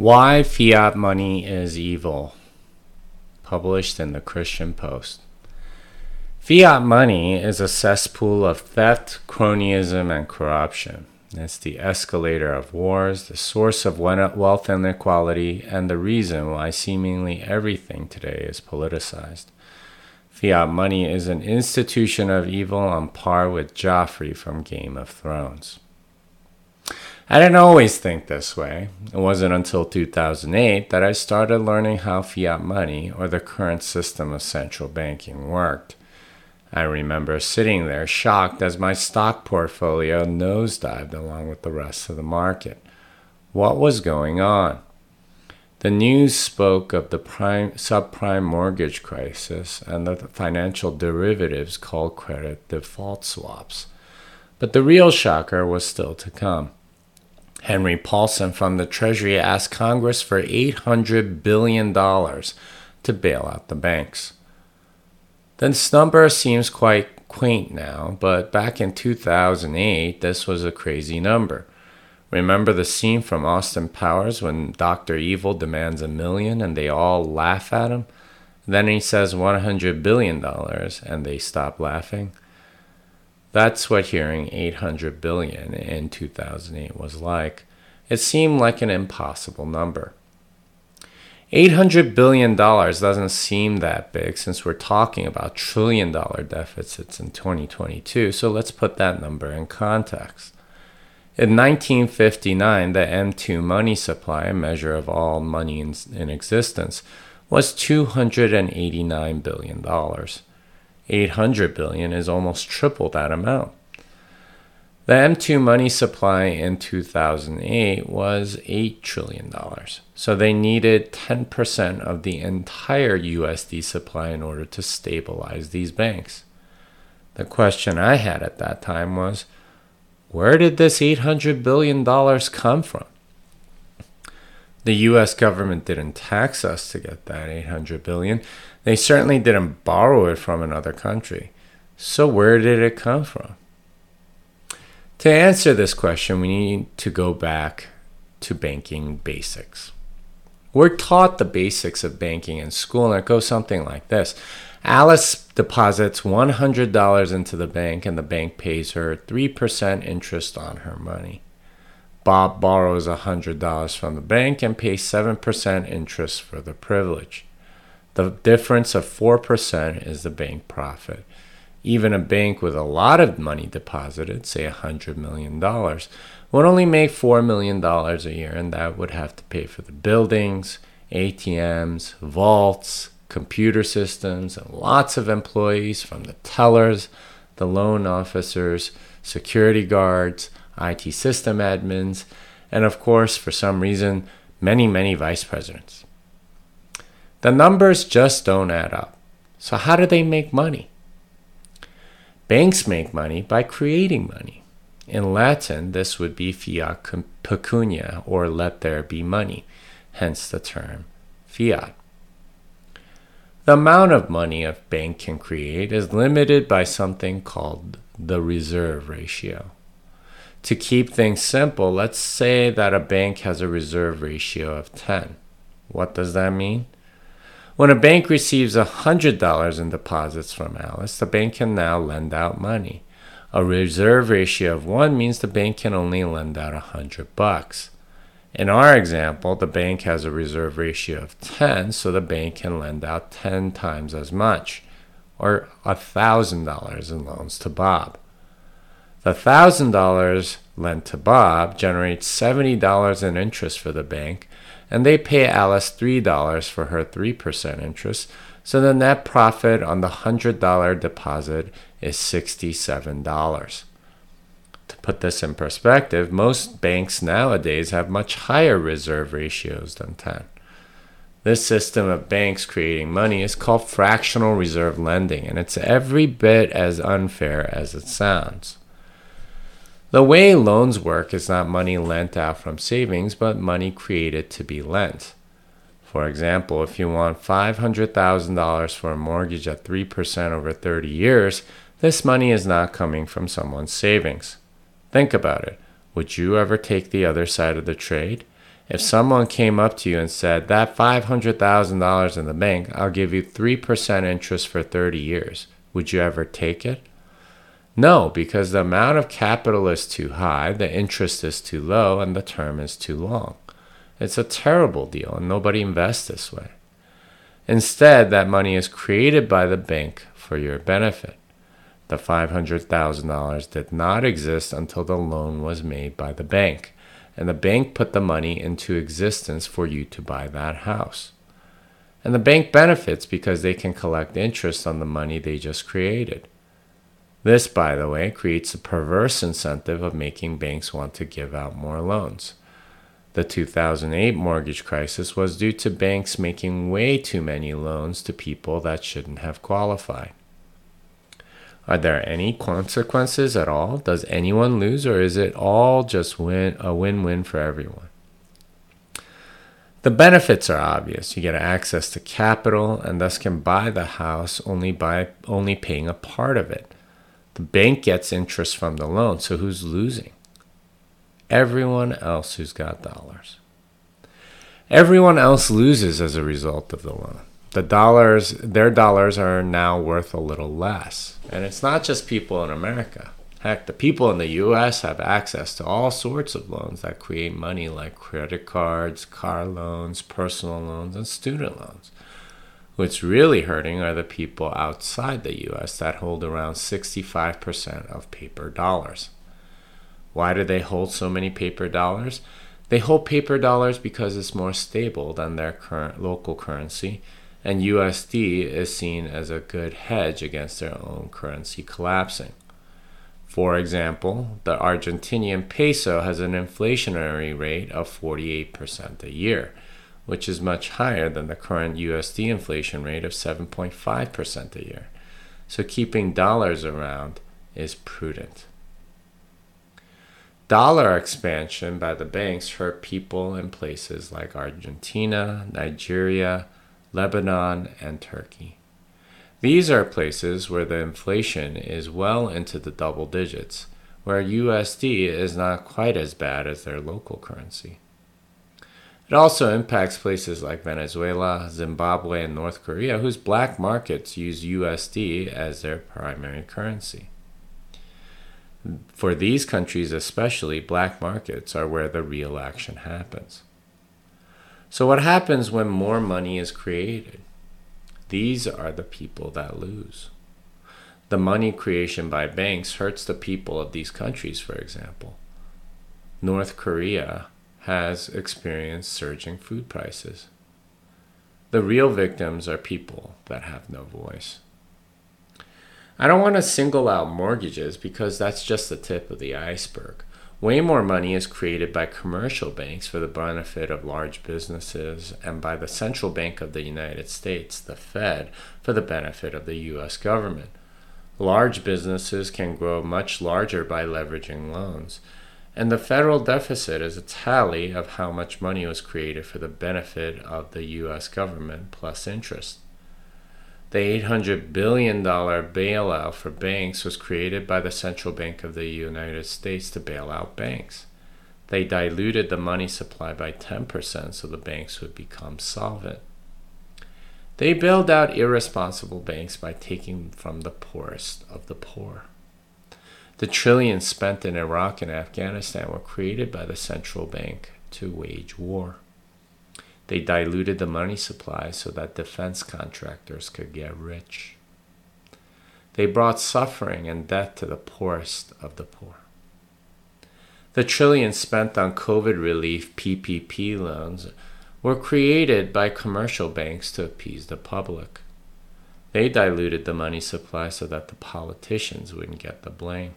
Why Fiat Money is Evil, published in the Christian Post. Fiat money is a cesspool of theft, cronyism, and corruption. It's the escalator of wars, the source of wealth inequality, and the reason why seemingly everything today is politicized. Fiat money is an institution of evil on par with Joffrey from Game of Thrones. I didn't always think this way. It wasn't until 2008 that I started learning how fiat money, or the current system of central banking, worked. I remember sitting there shocked as my stock portfolio nosedived along with the rest of the market. What was going on? The news spoke of the prime, subprime mortgage crisis and the financial derivatives called credit default swaps. But the real shocker was still to come. Henry Paulson from the Treasury asked Congress for $800 billion to bail out the banks. This number seems quite quaint now, but back in 2008, this was a crazy number. Remember the scene from Austin Powers when Dr. Evil demands a million and they all laugh at him? Then he says $100 billion and they stop laughing? That's what hearing 800 billion in 2008 was like. It seemed like an impossible number. 800 billion dollars doesn't seem that big since we're talking about trillion dollar deficits in 2022, so let's put that number in context. In 1959, the M2 money supply, a measure of all money in, in existence, was $289 billion. 800 billion is almost triple that amount. The M2 money supply in 2008 was $8 trillion. So they needed 10% of the entire USD supply in order to stabilize these banks. The question I had at that time was where did this $800 billion come from? The US government didn't tax us to get that 800 billion. They certainly didn't borrow it from another country. So where did it come from? To answer this question, we need to go back to banking basics. We're taught the basics of banking in school, and it goes something like this Alice deposits $100 into the bank, and the bank pays her 3% interest on her money. Bob borrows $100 from the bank and pays 7% interest for the privilege. The difference of 4% is the bank profit. Even a bank with a lot of money deposited, say $100 million, would only make $4 million a year, and that would have to pay for the buildings, ATMs, vaults, computer systems, and lots of employees from the tellers, the loan officers, security guards, IT system admins, and of course, for some reason, many, many vice presidents. The numbers just don't add up. So, how do they make money? Banks make money by creating money. In Latin, this would be fiat pecunia, or let there be money, hence the term fiat. The amount of money a bank can create is limited by something called the reserve ratio. To keep things simple, let's say that a bank has a reserve ratio of 10. What does that mean? When a bank receives $100 in deposits from Alice, the bank can now lend out money. A reserve ratio of 1 means the bank can only lend out 100 bucks. In our example, the bank has a reserve ratio of 10, so the bank can lend out 10 times as much, or $1,000 in loans to Bob. The $1,000 lent to Bob generates $70 in interest for the bank, and they pay Alice $3 for her 3% interest, so the net profit on the $100 deposit is $67. To put this in perspective, most banks nowadays have much higher reserve ratios than 10. This system of banks creating money is called fractional reserve lending, and it's every bit as unfair as it sounds. The way loans work is not money lent out from savings, but money created to be lent. For example, if you want $500,000 for a mortgage at 3% over 30 years, this money is not coming from someone's savings. Think about it. Would you ever take the other side of the trade? If someone came up to you and said, That $500,000 in the bank, I'll give you 3% interest for 30 years, would you ever take it? No, because the amount of capital is too high, the interest is too low, and the term is too long. It's a terrible deal, and nobody invests this way. Instead, that money is created by the bank for your benefit. The $500,000 did not exist until the loan was made by the bank, and the bank put the money into existence for you to buy that house. And the bank benefits because they can collect interest on the money they just created. This, by the way, creates a perverse incentive of making banks want to give out more loans. The 2008 mortgage crisis was due to banks making way too many loans to people that shouldn't have qualified. Are there any consequences at all? Does anyone lose, or is it all just win, a win win for everyone? The benefits are obvious. You get access to capital and thus can buy the house only by only paying a part of it. The bank gets interest from the loan, so who's losing? Everyone else who's got dollars. Everyone else loses as a result of the loan the dollars, their dollars are now worth a little less. And it's not just people in America. Heck, the people in the US have access to all sorts of loans that create money like credit cards, car loans, personal loans, and student loans. What's really hurting are the people outside the US that hold around 65% of paper dollars. Why do they hold so many paper dollars? They hold paper dollars because it's more stable than their current local currency and USD is seen as a good hedge against their own currency collapsing. For example, the Argentinian peso has an inflationary rate of 48% a year, which is much higher than the current USD inflation rate of 7.5% a year. So keeping dollars around is prudent. Dollar expansion by the banks hurt people in places like Argentina, Nigeria, Lebanon, and Turkey. These are places where the inflation is well into the double digits, where USD is not quite as bad as their local currency. It also impacts places like Venezuela, Zimbabwe, and North Korea, whose black markets use USD as their primary currency. For these countries, especially, black markets are where the real action happens. So, what happens when more money is created? These are the people that lose. The money creation by banks hurts the people of these countries, for example. North Korea has experienced surging food prices. The real victims are people that have no voice. I don't want to single out mortgages because that's just the tip of the iceberg. Way more money is created by commercial banks for the benefit of large businesses and by the Central Bank of the United States, the Fed, for the benefit of the US government. Large businesses can grow much larger by leveraging loans. And the federal deficit is a tally of how much money was created for the benefit of the US government plus interest. The $800 billion bailout for banks was created by the Central Bank of the United States to bail out banks. They diluted the money supply by 10% so the banks would become solvent. They bailed out irresponsible banks by taking from the poorest of the poor. The trillions spent in Iraq and Afghanistan were created by the central bank to wage war. They diluted the money supply so that defense contractors could get rich. They brought suffering and death to the poorest of the poor. The trillions spent on COVID relief PPP loans were created by commercial banks to appease the public. They diluted the money supply so that the politicians wouldn't get the blame.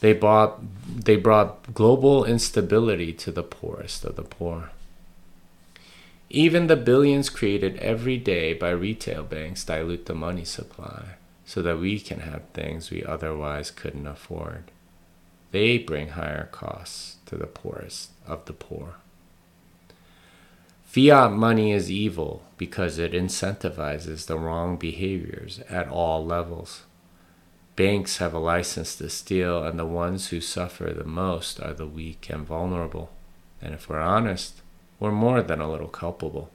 They brought, they brought global instability to the poorest of the poor. Even the billions created every day by retail banks dilute the money supply so that we can have things we otherwise couldn't afford. They bring higher costs to the poorest of the poor. Fiat money is evil because it incentivizes the wrong behaviors at all levels. Banks have a license to steal, and the ones who suffer the most are the weak and vulnerable. And if we're honest, we're more than a little culpable.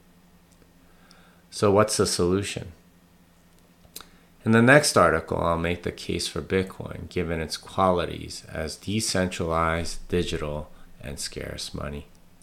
So, what's the solution? In the next article, I'll make the case for Bitcoin given its qualities as decentralized, digital, and scarce money.